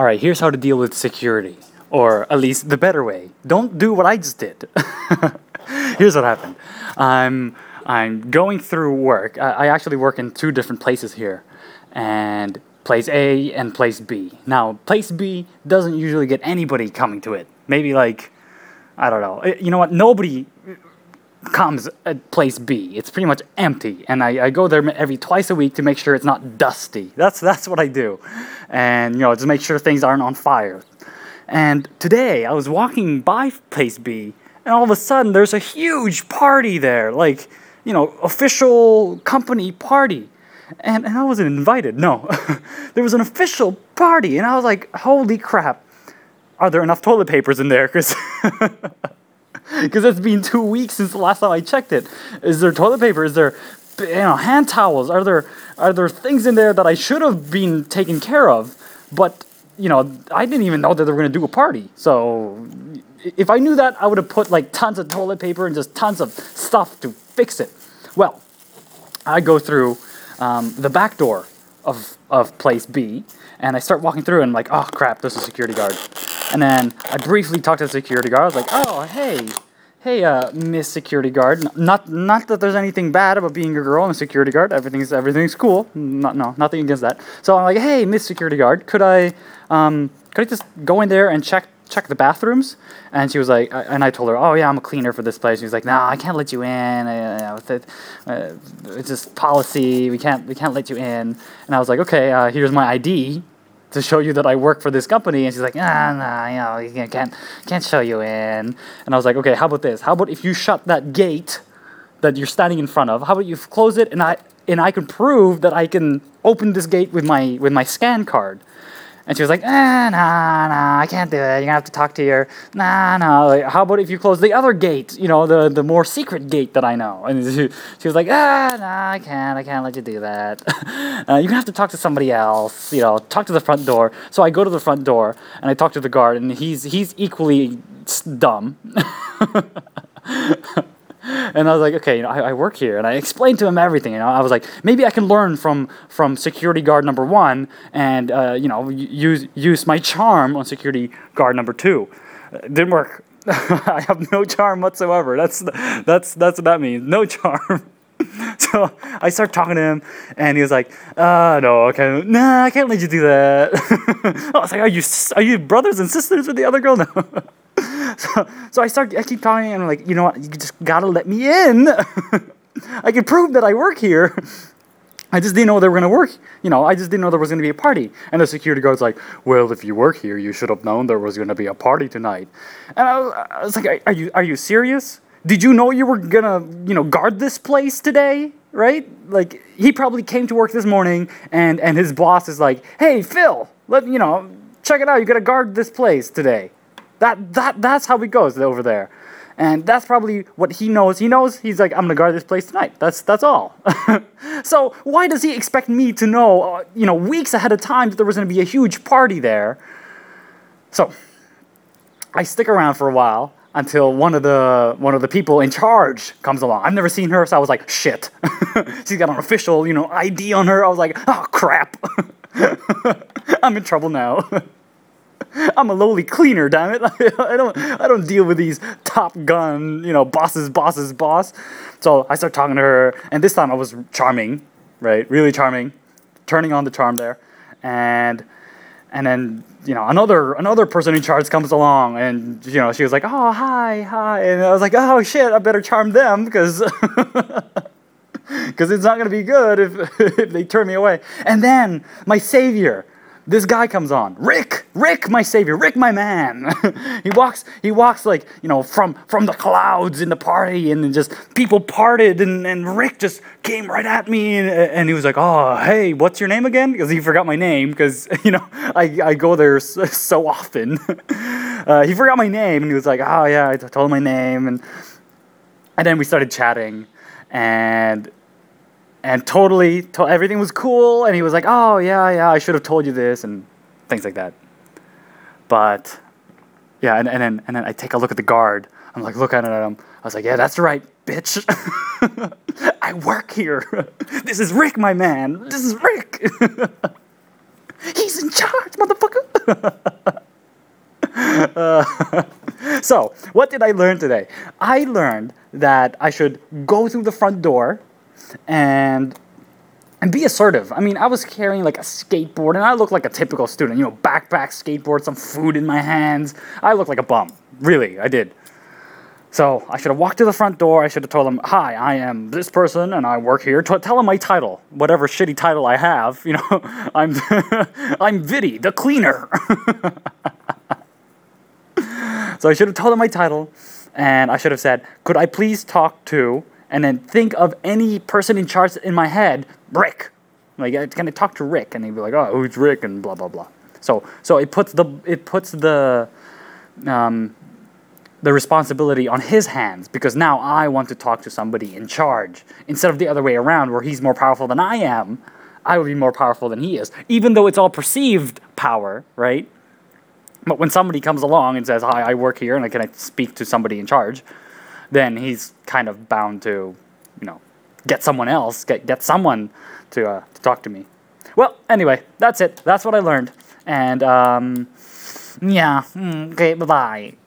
all right, here's how to deal with security, or at least the better way. Don't do what I just did. here's what happened. I'm I'm going through work. I, I actually work in two different places here, and place A and place B. Now, place B doesn't usually get anybody coming to it. Maybe like I don't know. Eh, You know what? Nobody comes at place B. It's pretty much empty, and I, I go there every twice a week to make sure it's not dusty. That's that's what I do, and you know just make sure things aren't on fire. And today I was walking by place B, and all of a sudden there's a huge party there, like you know official company party, and and I wasn't invited. No, there was an official party, and I was like, holy crap! Are there enough toilet papers in there? Because because it's been two weeks since the last time I checked it. Is there toilet paper? Is there, you know, hand towels? Are there are there things in there that I should have been taken care of? But you know, I didn't even know that they were going to do a party. So if I knew that, I would have put like tons of toilet paper and just tons of stuff to fix it. Well, I go through um, the back door of, of place B, and I start walking through, and I'm like, oh crap, there's a security guard. And then I briefly talked to the security guard. I was like, oh hey, hey, uh, Miss Security Guard. Not not that there's anything bad about being a girl and a security guard. Everything's everything's cool. Not no nothing against that. So I'm like, hey, Miss Security Guard, could I um could I just go in there and check check the bathrooms? And she was like, I- and I told her, oh yeah, I'm a cleaner for this place. She was like, nah, I can't let you in. Uh, uh, it's just policy. We can't we can't let you in. And I was like, okay, uh, here's my ID to show you that I work for this company. And she's like, ah, nah, you know, you can't, can't, show you in. And I was like, okay, how about this? How about if you shut that gate that you're standing in front of? How about you close it and I, and I can prove that I can open this gate with my, with my scan card. And she was like, ah, nah, nah, I can't do it. You're gonna have to talk to your, nah, nah. Like, how about if you close the other gate? You know, the the more secret gate that I know. And she, she was like, ah, nah, I can't. I can't let you do that. uh, you're gonna have to talk to somebody else. You know, talk to the front door. So I go to the front door and I talk to the guard, and he's he's equally dumb. and I was like, okay, you know, I, I work here, and I explained to him everything. You know, I was like, maybe I can learn from from security guard number one, and uh, you know, use use my charm on security guard number two. Uh, didn't work. I have no charm whatsoever. That's that's that's what that means. No charm. so I start talking to him, and he was like, "Uh, no, okay, nah, I can't let you do that." I was like, "Are you are you brothers and sisters with the other girl?" No. So, I start, I keep talking, and I'm like, you know what? You just gotta let me in. I can prove that I work here. I just didn't know they were gonna work. You know, I just didn't know there was gonna be a party. And the security guard's like, "Well, if you work here, you should have known there was gonna be a party tonight." And I was, I was like, "Are- "Are you are you serious? Did you know you were gonna you know guard this place today?" Right? Like he probably came to work this morning, and and his boss is like, "Hey, Phil, let you know, check it out. You gotta guard this place today." That that that's how it goes over there. And that's probably what he knows. He knows he's like, I'm gonna guard this place tonight. That's that's all. so why does he expect me to know, uh, you know, weeks ahead of time that there was gonna be a huge party there? So I stick around for a while until one of the one of the people in charge comes along. I've never seen her, so I was like, shit. She's got an official, you know, ID on her. I was like, oh crap. I'm in trouble now. I'm a lowly cleaner, damn it. I don't I don't deal with these top gun, you know, bosses, bosses, boss. So I start talking to her, and this time I was charming, right? Really charming, turning on the charm there, and and then you know another another person in charge comes along, and you know she was like, oh hi hi, and I was like, oh shit, I better charm them because. Because it's not going to be good if, if they turn me away. And then my savior, this guy comes on. Rick! Rick my savior. Rick my man. He walks he walks like you know from from the clouds in the party and just people parted and, and rick just came right at me and, and he was like oh hey what's your name again? Because he forgot my name because you know I, I go there so, so often. Uh, he forgot my name and he was like oh yeah i told him my name and and then we started chatting and and totally to- everything was cool and he was like oh yeah yeah i should have told you this and things like that. But yeah and, and then and then i take a look at the guard. I'm like looking at him. I was like yeah that's right bitch. I work here. This is rick my man. This is rick. He's in charge motherfucker. Uh, so, what did I learn today? I learned that I should go through the front door and and be assertive. I mean, I was carrying like a skateboard and I looked like a typical student, you know, backpack, skateboard, some food in my hands. I looked like a bum. Really, I did. So I should have walked to the front door. I should have told them, "Hi, I am this person, and I work here." T- tell them my title, whatever shitty title I have. You know, I'm I'm Viddy, the cleaner. so I should have told them my title, and I should have said, "Could I please talk to?" And then think of any person in charge in my head, Rick. Like, uh, can I talk to Rick? And he'd be like, "Oh, who's Rick?" And blah blah blah. So so it puts the it puts the um, the responsibility on his hands because now I want to talk to somebody in charge instead of the other way around where he's more powerful than I am. I would be more powerful than he is, even though it's all perceived power, right? But when somebody comes along and says, "Hi, I work here, and I can I speak to somebody in charge," then he's kind of bound to, you know, get someone else, get get someone to uh, to talk to me. Well, anyway, that's it. That's what I learned, and um, yeah, mm, okay, bye bye.